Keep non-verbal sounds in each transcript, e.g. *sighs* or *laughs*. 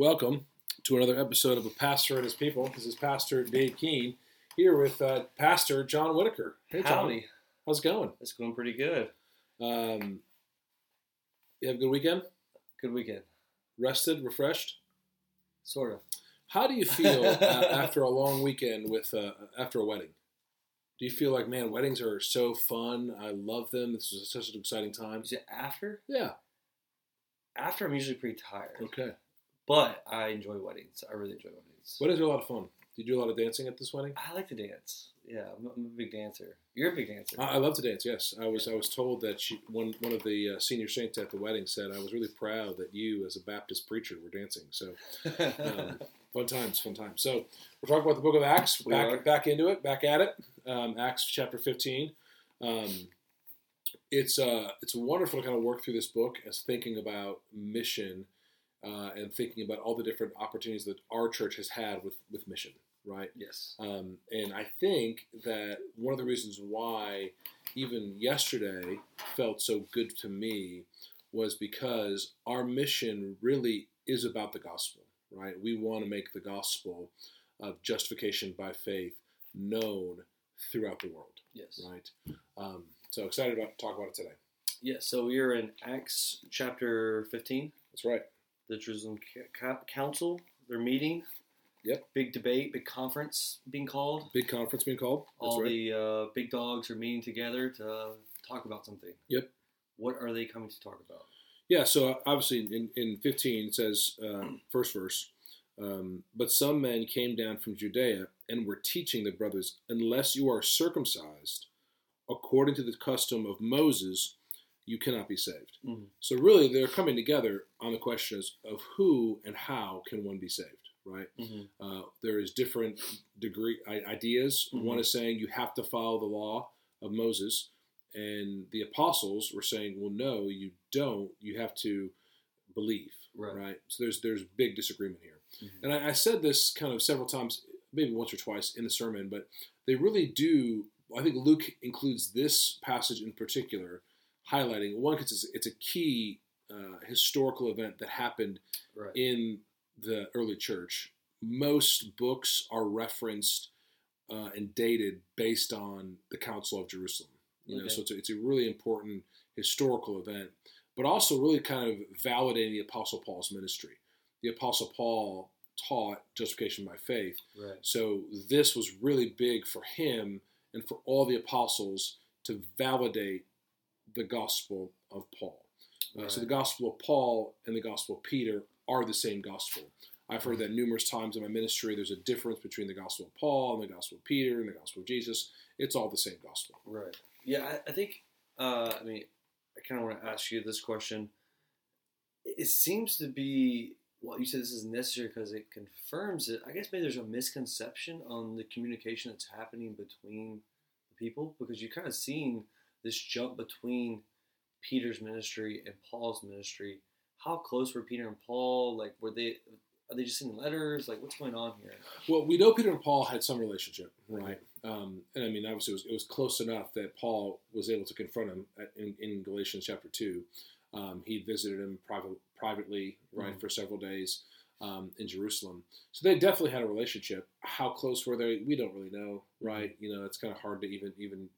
Welcome to another episode of A Pastor and His People. This is Pastor Dave Keene here with uh, Pastor John Whitaker. Hey. Howdy. How's it going? It's going pretty good. Um, you have a good weekend? Good weekend. Rested? Refreshed? Sort of. How do you feel *laughs* uh, after a long weekend with uh, after a wedding? Do you feel like, man, weddings are so fun? I love them. This is such an exciting time. Is it after? Yeah. After, I'm usually pretty tired. Okay. But I enjoy weddings. I really enjoy weddings. Weddings are a lot of fun. Did you do a lot of dancing at this wedding? I like to dance. Yeah, I'm, I'm a big dancer. You're a big dancer. I I love to dance. Yes, I was. I was told that she, one one of the uh, senior saints at the wedding said I was really proud that you, as a Baptist preacher, were dancing. So um, *laughs* fun times, fun times. So we're talking about the Book of Acts. We are. Back back into it. Back at it. Um, Acts chapter fifteen. Um, it's uh, it's wonderful to kind of work through this book as thinking about mission uh, and thinking about all the different opportunities that our church has had with with mission. Right. yes. Um, and I think that one of the reasons why even yesterday felt so good to me was because our mission really is about the gospel, right? We want to make the gospel of justification by faith known throughout the world, Yes. right? Um, so excited about to talk about it today. Yes. So we are in Acts chapter 15. That's right. The Jerusalem Council. They're meeting. Yep. Big debate. Big conference being called. Big conference being called. That's All right. the uh, big dogs are meeting together to talk about something. Yep. What are they coming to talk about? Yeah, so obviously in, in 15 it says, uh, *clears throat* first verse, um, but some men came down from Judea and were teaching the brothers, unless you are circumcised according to the custom of Moses, you cannot be saved. Mhm. So really they're coming together on the questions of who and how can one be saved, right? Mm-hmm. Uh, there is different degree ideas. Mhm. One is saying you have to follow the law of Moses, and the apostles were saying, well, no, you don't. You have to believe, Right. So there's there's big disagreement here, Mhm. and I, I said this kind of several times, maybe once or twice in the sermon, but they really do. I think Luke includes this passage in particular, highlighting one because it's, it's a key uh, historical event that happened Right. in the early church, most books are referenced uh, and dated based on the Council of Jerusalem. You know, so it's a, it's a really important historical event, but also really kind of validating the Apostle Paul's ministry. The Apostle Paul taught justification by faith, right. so this was really big for him and for all the apostles to validate the gospel of Paul. Uh, so the gospel of Paul and the gospel of Peter are the same gospel. I've heard that numerous times in my ministry. There's a difference between the gospel of Paul and the gospel of Peter and the gospel of Jesus. It's all the same gospel. Right. Yeah, I, I think. Uh, I mean, I kind of want to ask you this question. It seems to be. Well, you said this is necessary because it confirms it. I guess maybe there's a misconception on the communication that's happening between the people because you kind of seen this jump between Peter's ministry and Paul's ministry. How close were Peter and Paul? Like, were they? Are they just sending letters? Like, what's going on here? Well, we know Peter and Paul had some relationship, right? Um, and I mean, obviously, it was, it was close enough that Paul was able to confront him at, in, in Galatians chapter two. Um, he visited him private, privately, right, Mhm. for several days um, in Jerusalem. So they definitely had a relationship. How close were they? We don't really know, right? You know, it's kind of hard to even even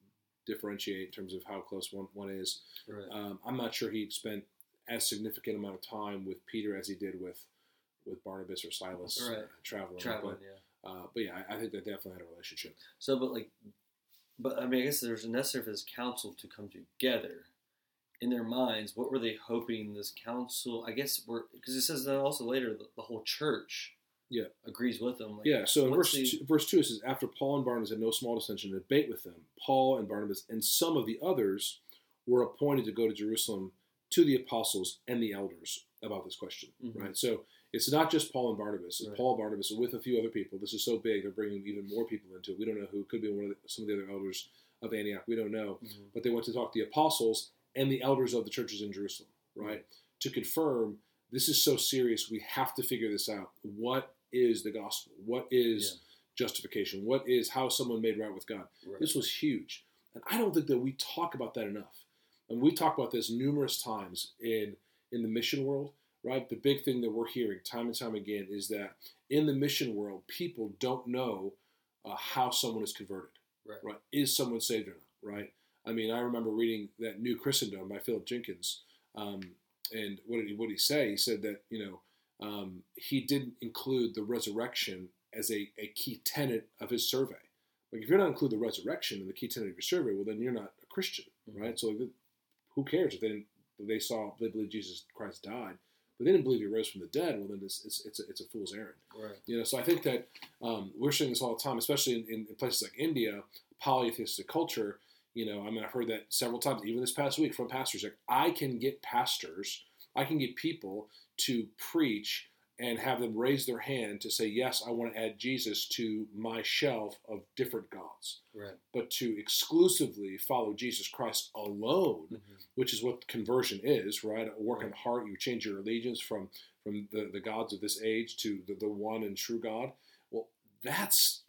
differentiate in terms of how close one, one is. Right. Um, I'm not sure he spent as significant amount of time with Peter as he did with with Barnabas or Silas Right. uh, traveling. Traveling, But, yeah. uh, but yeah, I, I think they definitely had a relationship. So, but like, but I mean, I guess there's a necessary for this council to come together in their minds. What were they hoping this council? I guess we're because it says that also later the, the whole church, Yeah. agrees with them. Like, Yeah, so in verse the- two, verse two it says, after Paul and Barnabas had no small dissension and debate with them, Paul and Barnabas and some of the others were appointed to go to Jerusalem to the apostles and the elders about this question. Mhm. Right, so it's not just Paul and Barnabas. It's Right. Paul and Barnabas with a few other people. This is so big; they're bringing even more people into it. We don't know who It could be one of the, some of the other elders of Antioch. We don't know, Mhm. but they went to talk to the apostles and the elders of the churches in Jerusalem. Right, to confirm this is so serious. We have to figure this out. What is the gospel? What is Yeah. justification? What is how someone made right with God? Right. This was huge. And I don't think that we talk about that enough. And we talk about this numerous times in in the mission world, right? The big thing that we're hearing time and time again is that in the mission world, people don't know uh, how someone is converted, Right. right? Is someone saved or not, right? I mean, I remember reading that New Christendom by Philip Jenkins, um, and what did he what did he say? He said that you know um, he didn't include the resurrection as a, a key tenet of his survey. Like if you're not include the resurrection in the key tenet of your survey, well then you're not a Christian, Mhm. right? So like, who cares if they didn't, if they saw they believe Jesus Christ died, but they didn't believe he rose from the dead? Well then it's it's it's a, it's a fool's errand. Right. You know, so I think that um, we're seeing this all the time, especially in, in, in places like India, polytheistic culture. You know, I mean, I've heard that several times, even this past week from pastors. Like, I can get pastors, I can get people to preach and have them raise their hand to say, yes, I want to add Jesus to my shelf of different gods. Right. But to exclusively follow Jesus Christ alone, Mm-hmm. which is what conversion is, right? A work in the heart. You change your allegiance from from the, the gods of this age to the, the one and true God. Well, that's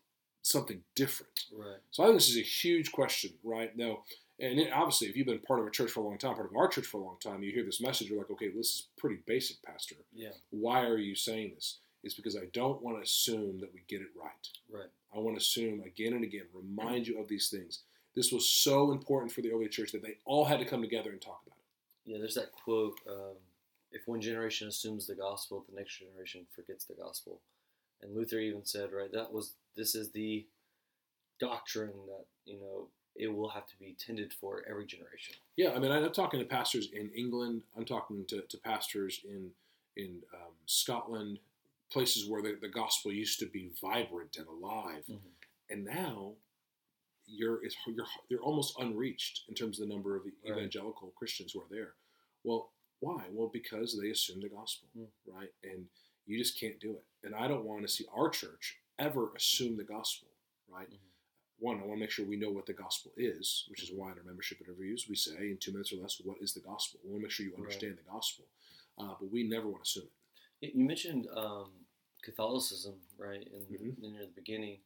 something different. Right. So I think this is a huge question, right? Now, and it, obviously, if you've been part of a church for a long time, part of our church for a long time, you hear this message, you're like, okay, this is pretty basic, Pastor. Yeah. Why are you saying this? It's because I don't want to assume that we get it right. Right. I want to assume again and again, remind *clears throat* you of these things. This was so important for the early church that they all had to come together and talk about it. Yeah. There's that quote: um, "If one generation assumes the gospel, the next generation forgets the gospel." And Luther even said, right, that was this is the doctrine that you know it will have to be tended for every generation. Yeah, I mean, I'm talking to pastors in England. I'm talking to, to pastors in in um, Scotland, places where the, the gospel used to be vibrant and alive, Mhm. and now you're it's, you're you're almost unreached in terms of the number of Right. evangelical Christians who are there. Well, why? Well, because they assume the gospel, Mm. right? And you just can't do it. And I don't want to see our church ever assume the gospel, right? Mhm. One, I want to make sure we know what the gospel is, which is why in our membership interviews we say in two minutes or less, what is the gospel? We want to make sure you Right. understand the gospel, uh, but we never want to assume it. You mentioned um, Catholicism, right? In, Mhm. in near the beginning,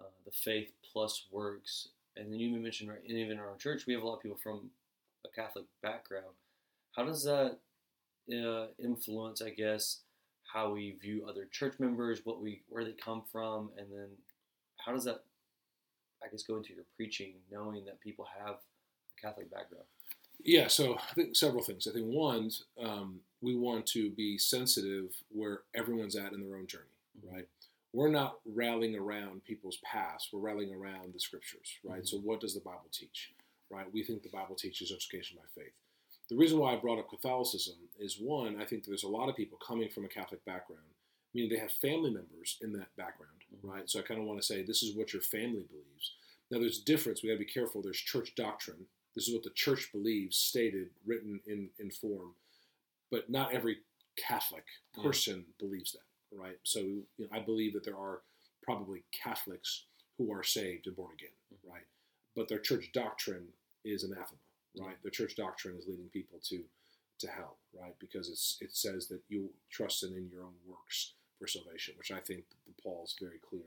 uh, the faith plus works, and then you even mentioned, right? And even in our church, we have a lot of people from a Catholic background. How does that uh, influence, I guess, how we view other church members, what we where they come from, and then how does that, I guess, go into your preaching, knowing that people have a Catholic background? Yeah, so I think several things. I think one, um, we want to be sensitive where everyone's at in their own journey, right? We're not rallying around people's past. We're rallying around the scriptures, right? So what does the Bible teach, right? We think the Bible teaches education by faith. The reason why I brought up Catholicism is one, I think there's a lot of people coming from a Catholic background, meaning they have family members in that background, Mhm. right? So I kind of want to say this is what your family believes. Now there's difference. We got to be careful. There's church doctrine. This is what the church believes, stated, written in, in form. But not every Catholic person believes that, right? So you know, I believe that there are probably Catholics who are saved and born again, Mhm. right? But their church doctrine is anathema, right? Their church doctrine is leading people to to hell, right? Because it's it says that you trust in, in your own works for salvation, which I think the Paul is very clear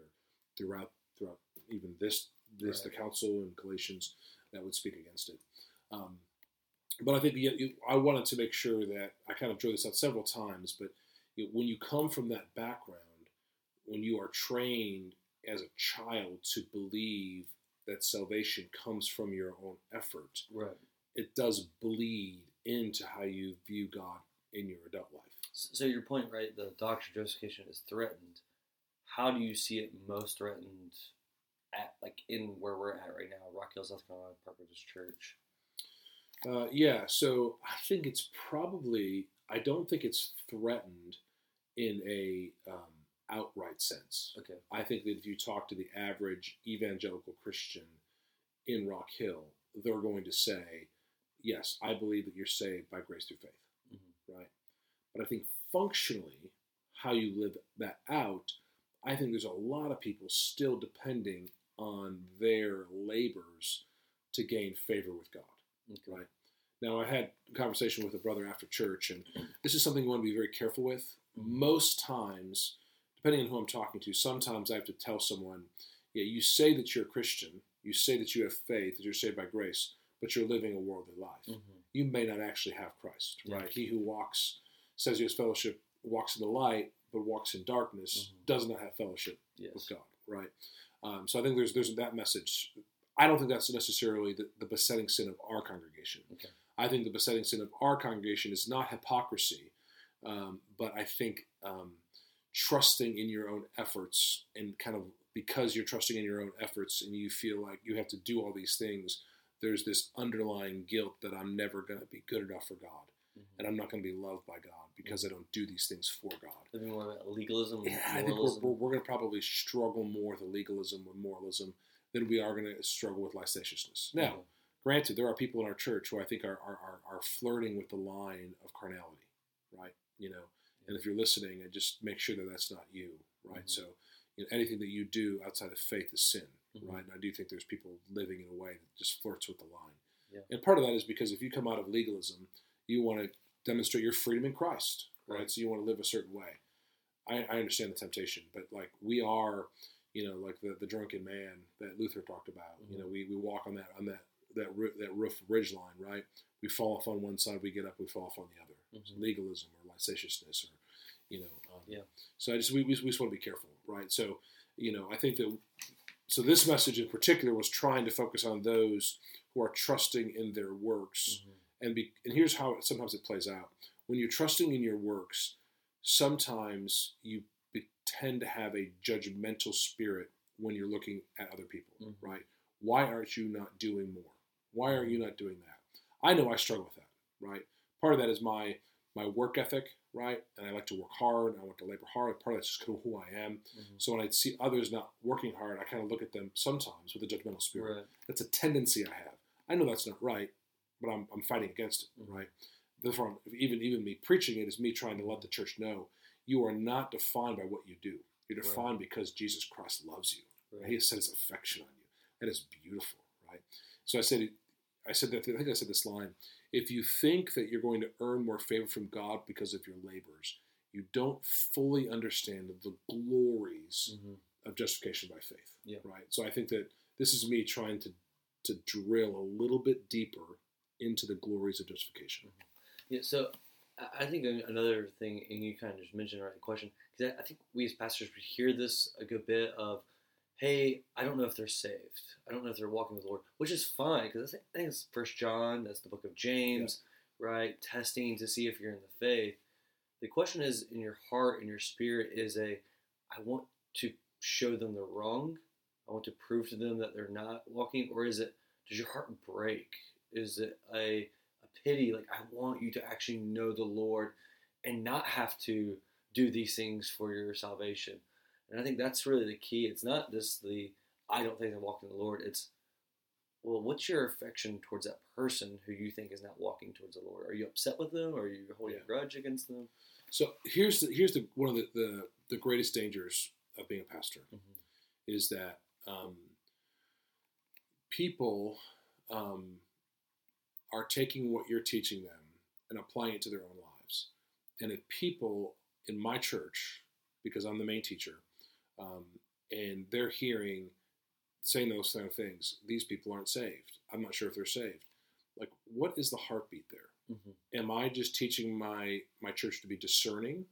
throughout throughout even this this the council in Galatians that would speak against it. Um, but I think you, you, I wanted to make sure that I kind of drew this out several times. But you when you come from that background, when you are trained as a child to believe that salvation comes from your own effort, Right. it does bleed into how you view God in your adult life. So your point, right? The doctrine of justification is threatened. How do you see it most threatened at like in where we're at right now, Rock Hill, South Carolina, Park Baptist Church? Uh, yeah, so I think it's probably, I don't think it's threatened in a um, outright sense. Okay. I think that if you talk to the average evangelical Christian in Rock Hill, they're going to say, yes, I believe that you're saved by grace through faith, Mhm. right? But I think functionally, how you live that out, I think there's a lot of people still depending on their labors to gain favor with God. Okay. Right. Now, I had a conversation with a brother after church, and this is something you want to be very careful with. Most times, depending on who I'm talking to, sometimes I have to tell someone, yeah, you say that you're a Christian, you say that you have faith, that you're saved by grace, but you're living a worldly life. Mhm. You may not actually have Christ, Yeah. right? He who walks says he has fellowship, walks in the light, but walks in darkness, Mhm. does not have fellowship Yes. with God, right? Um, so I think there's there's that message. I don't think that's necessarily the, the besetting sin of our congregation. Okay. I think the besetting sin of our congregation is not hypocrisy, um, but I think um, trusting in your own efforts and kind of because you're trusting in your own efforts and you feel like you have to do all these things, there's this underlying guilt that I'm never going to be good enough for God Mhm. and I'm not going to be loved by God because I don't do these things for God. Maybe more about legalism, Yeah, I think we're, we're, we're going to probably struggle more with legalism, with moralism, than we are going to struggle with licentiousness. Now, Mhm. granted, there are people in our church who I think are, are, are, are flirting with the line of carnality, right? You know, and if you're listening, and just make sure that that's not you, right? Mhm. So, you know, anything that you do outside of faith is sin, Mhm. right? And I do think there's people living in a way that just flirts with the line. Yeah. And part of that is because if you come out of legalism, you want to demonstrate your freedom in Christ, right? Right. So you want to live a certain way. I, I understand the temptation, but like we are, you know, like the, the drunken man that Luther talked about. You know, we, we walk on that on that that roo- that roof ridge line, right? We fall off on one side, we get up, we fall off on the other. Mhm. legalism or licentiousness, or you know. Um, Yeah. So I just we, we, we just want to be careful, right? So you know, I think that so this message in particular was trying to focus on those who are trusting in their works Mhm. And be and here's how it, sometimes it plays out when you're trusting in your works sometimes you be, tend to have a judgmental spirit when you're looking at other people Mhm. right why aren't you not doing more why are you not doing that i know i struggle with that right part of that is my my work ethic right and i like to work hard i want to labor hard part of that's just who i am Mhm. so when i see others not working hard i kind of look at them sometimes with a judgmental spirit Right. that's a tendency I have. I know that's not right, but I'm, I'm fighting against it, right? Therefore, even even me preaching it is me trying to let the church know you are not defined by what you do. You're Right. defined because Jesus Christ loves you. Right. He has set His affection on you. That is beautiful, right? So I said, I said that. I think I said this line: If you think that you're going to earn more favor from God because of your labors, you don't fully understand the glories Mhm. of justification by faith. Yeah. Right. So I think that this is me trying to to drill a little bit deeper into the glories of justification. Yeah, so I think another thing, and you kind of just mentioned right the question, because I think we as pastors we hear this a good bit of, hey, I don't know if they're saved. I don't know if they're walking with the Lord, which is fine because I think, it's First John, that's the book of James, right? Testing to see if you're in the faith. The question is in your heart and your spirit is a, I want to show them the wrong. I want to prove to them that they're not walking, or is it does your heart break? Is it a a pity like I want you to actually know the Lord and not have to do these things for your salvation? And I think that's really the key. It's not just the I don't think I'm walking the Lord. It's well, what's your affection towards that person who you think is not walking towards the Lord? Are you upset with them? Or are you holding Yeah. a grudge against them? So here's the here's the one of the the, the greatest dangers of being a pastor is that um, people um, are taking what you're teaching them and applying it to their own lives. And if people in my church, because I'm the main teacher, um, and they're hearing saying those kind of things, these people aren't saved. I'm not sure if they're saved. Like, what is the heartbeat there? Mm-hmm. am I just teaching my my church to be discerning,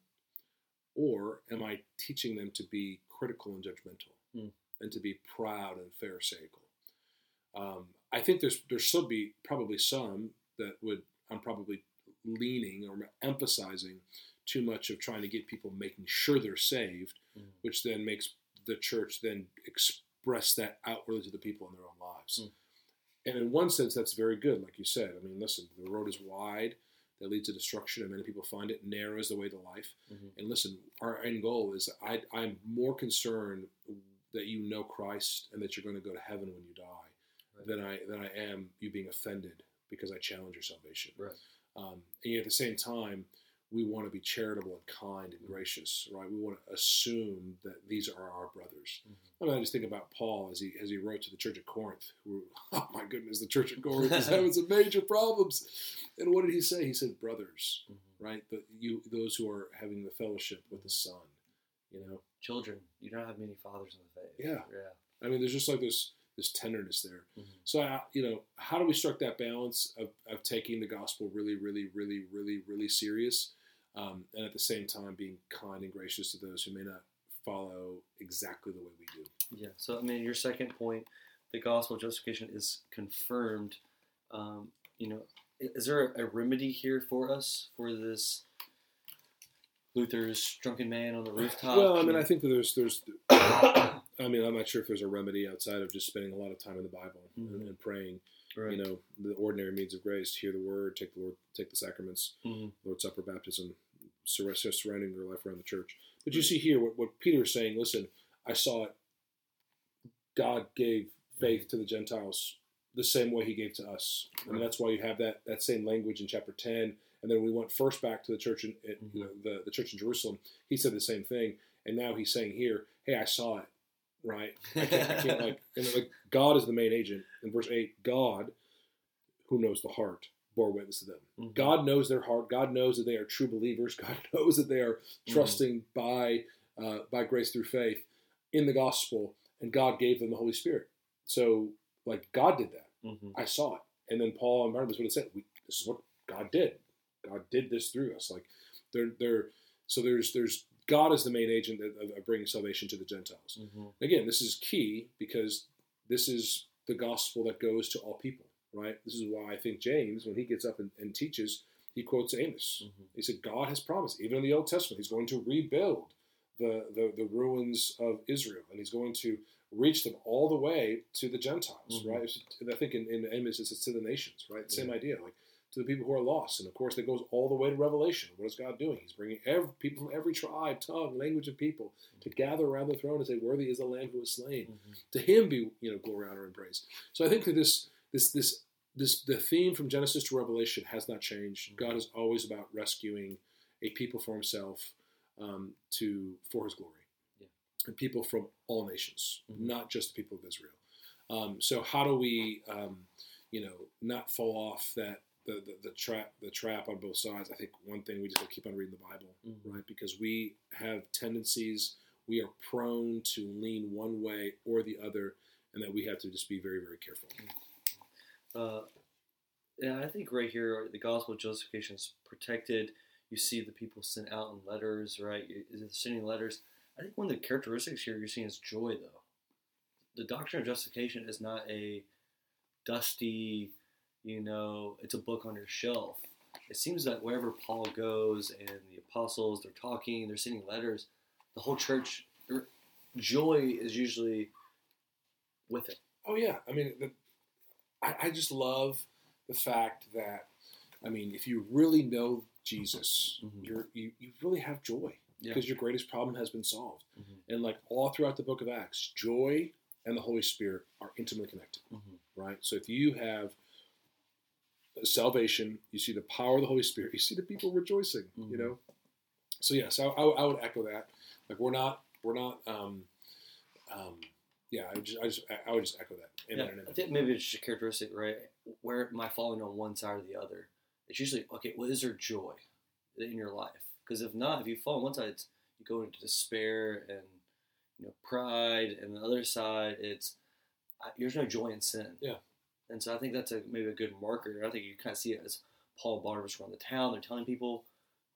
or am I teaching them to be critical and judgmental, Hmm. and to be proud and pharisaical? Um, I think there's there still be probably some that would I'm probably leaning or emphasizing too much of trying to get people making sure they're saved, Mhm. which then makes the church then express that outwardly to the people in their own lives. Hmm. And in one sense, that's very good, like you said. I mean, listen, the road is wide that leads to destruction, and many people find it. Narrow is the way to life. Mhm. And listen, our end goal is I, I'm more concerned that you know Christ and that you're going to go to heaven when you die. Than I than I am you being offended because I challenge your salvation. Right. Um, and yet at the same time, we want to be charitable and kind and gracious, right? We want to assume that these are our brothers. Mhm. I mean, I just think about Paul as he as he wrote to the church at Corinth. Who, *laughs* oh my goodness, the church at Corinth is having some major problems. And what did he say? He said, "Brothers, Mhm. right? The, you, those who are having the fellowship with the Son." You know, Children, you don't have many fathers in the faith. Yeah. Yeah. I mean, there's just like this this tenderness there. Mhm. So, I, you know, how do we strike that balance of, of taking the gospel really, really, really, really, really serious, um, and at the same time being kind and gracious to those who may not follow exactly the way we do. Yeah. So I mean, your second point, the gospel justification is confirmed. Um, you know, is there a, a remedy here for us for this Luther's drunken man on the *sighs* rooftop? Well, I mean, I think that there's there's. *coughs* *coughs* I mean, I'm not sure if there's a remedy outside of just spending a lot of time in the Bible and, Mhm. and praying. right. You know, the ordinary means of grace: hear the word, take the Lord, take the sacraments, Mhm. Lord's Supper, baptism, sur- surrounding your life around the church. But you see here what, what Peter is saying. Listen, I saw it. God gave faith to the Gentiles the same way He gave to us. I mean, that's why you have that that same language in chapter ten. And then we went first back to the church in in- Mhm. you know, the the church in Jerusalem. He said the same thing, and now he's saying here, "Hey, I saw it." Right? I can't, I can't like, and like God is the main agent. In verse eight, God, who knows the heart, bore witness to them. Mhm. God knows their heart. God knows that they are true believers. *laughs* God knows that they are Mm-hmm. trusting by uh, by grace through faith in the gospel, and God gave them the Holy Spirit. So, like God did that. Mhm. I saw it, and then Paul and Barnabas would have said, we, "This is what God did. God did this through us." Like they're they're so there's there's God is the main agent of, of bringing salvation to the Gentiles. Mhm. Again, this is key because this is the gospel that goes to all people, right? This is why I think James, when he gets up and, and teaches, he quotes Amos. Mhm. He said, God has promised, even in the Old Testament, he's going to rebuild the, the, the ruins of Israel, and he's going to reach them all the way to the Gentiles, Mhm. right? And I think in, in Amos it's to the nations, right? Same idea, like to the people who are lost. And of course, that goes all the way to Revelation. What is God doing? He's bringing every, people from every tribe, tongue, language, and people to gather around the throne and say, "Worthy is the Lamb who was slain." Mhm. To Him be you know glory, honor, and praise. So I think that this this this this the theme from Genesis to Revelation has not changed. God is always about rescuing a people for Himself um, to for His glory, Yeah. and people from all nations, Mhm. not just the people of Israel. Um, so how do we um, you know not fall off that the, the, the trap the trap on both sides? I think one thing we just have to keep on reading the Bible, Mhm. right? Because we have tendencies. We are prone to lean one way or the other, and that we have to just be very, very careful. Uh, yeah, I think right here the gospel of justification is protected. You see the people sent out in letters, right? You- They're sending letters. I think one of the characteristics here you're seeing is joy, though. The doctrine of justification is not a dusty, you know, it's a book on your shelf. It seems that wherever Paul goes and the apostles, they're talking, they're sending letters, the whole church, er, joy is usually with it. Oh yeah, I mean, the, I, I just love the fact that, I mean, if you really know Jesus, Mhm. you're you, you really have joy Yeah. because your greatest problem has been solved. Mhm. And like all throughout the book of Acts, joy and the Holy Spirit are intimately connected. Mhm. right? So if you have salvation, you see the power of the Holy Spirit, you see the people rejoicing, you Mhm. know. So yes, I, I, I would echo that. Like we're not, we're not, um, um, yeah. I just, I just, I would just echo that. Amen Yeah, and I think maybe it's just a characteristic, right? Where am I falling on one side or the other? It's usually okay. Well, is there joy in your life? Because if not, if you fall on one side, it's, you go into despair and you know pride, and the other side, it's there's no joy in sin. Yeah. And so I think that's a maybe a good marker. I think you kind of see it as Paul Barnabas around the town. They're telling people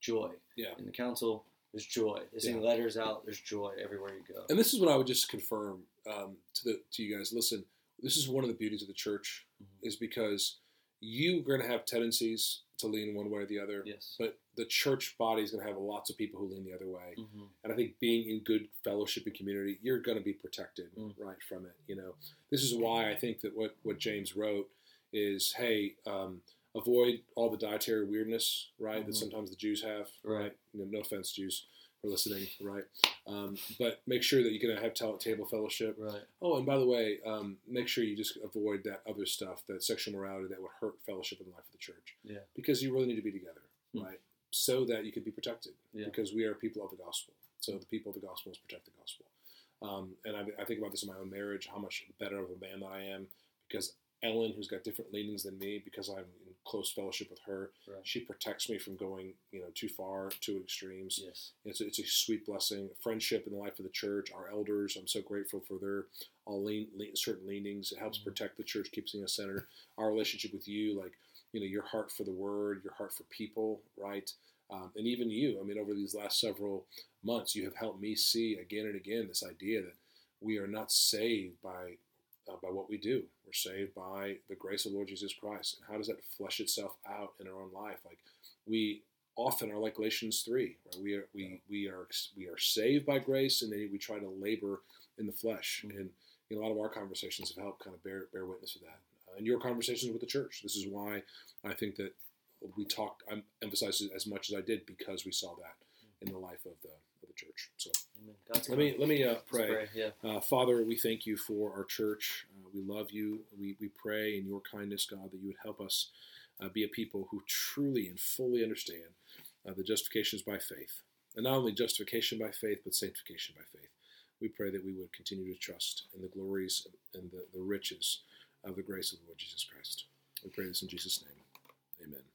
joy. Yeah. In the council, there's joy. They're sending letters out. There's joy everywhere you go. And this is what I would just confirm um, to the to you guys. Listen, this is one of the beauties of the church Mhm. is because you're going to have tendencies to lean one way or the other, Yes. but the church body is going to have lots of people who lean the other way. hmm And I think being in good fellowship and community, you're going to be protected Mm. right from it. You know, this is why I think that what what James wrote is, hey, um, avoid all the dietary weirdness, right? That Mhm. sometimes the Jews have, Right. You know, no offense, Jews, for listening, right? Um, but make sure that you're going to have ta- table fellowship. Right. Oh, and by the way, um, make sure you just avoid that other stuff, that sexual morality that would hurt fellowship in the life of the church. Yeah. Because you really need to be together, Mm. right? So that you can be protected. Yeah. Because we are people of the gospel. So the people of the gospel must protect the gospel. Um, and I, I think about this in my own marriage, how much better of a man that I am because Ellen, who's got different leanings than me, because I'm in close fellowship with her, Right. she protects me from going, you know, too far, too extremes. Yes. It's a, it's a sweet blessing. Friendship in the life of the church. Our elders, I'm so grateful for their all lean, lean, certain leanings. It helps Mhm. protect the church, keeps us center. Our relationship with you, like you know, your heart for the word, your heart for people, right? Um, and even you, I mean, over these last several months, you have helped me see again and again this idea that we are not saved by uh, by what we do. We're saved by the grace of Lord Jesus Christ. And how does that flesh itself out in our own life? Like we often are like Galatians three, right? We are we we are we are saved by grace, and then we try to labor in the flesh. Mm-hmm. And you know, a lot of our conversations have helped kind of bear bear witness to that. Uh, and your conversations with the church. This is why I think that we talked. I emphasized it as much as I did because we saw that in the life of the the church. So let me let me uh, pray. pray yeah. uh, Father, we thank you for our church. Uh, we love you. We we pray in your kindness, God, that you would help us uh, be a people who truly and fully understand uh, the justification is by faith, and not only justification by faith, but sanctification by faith. We pray that we would continue to trust in the glories and the, the riches of the grace of the Lord Jesus Christ. We pray this in Jesus' name. Amen.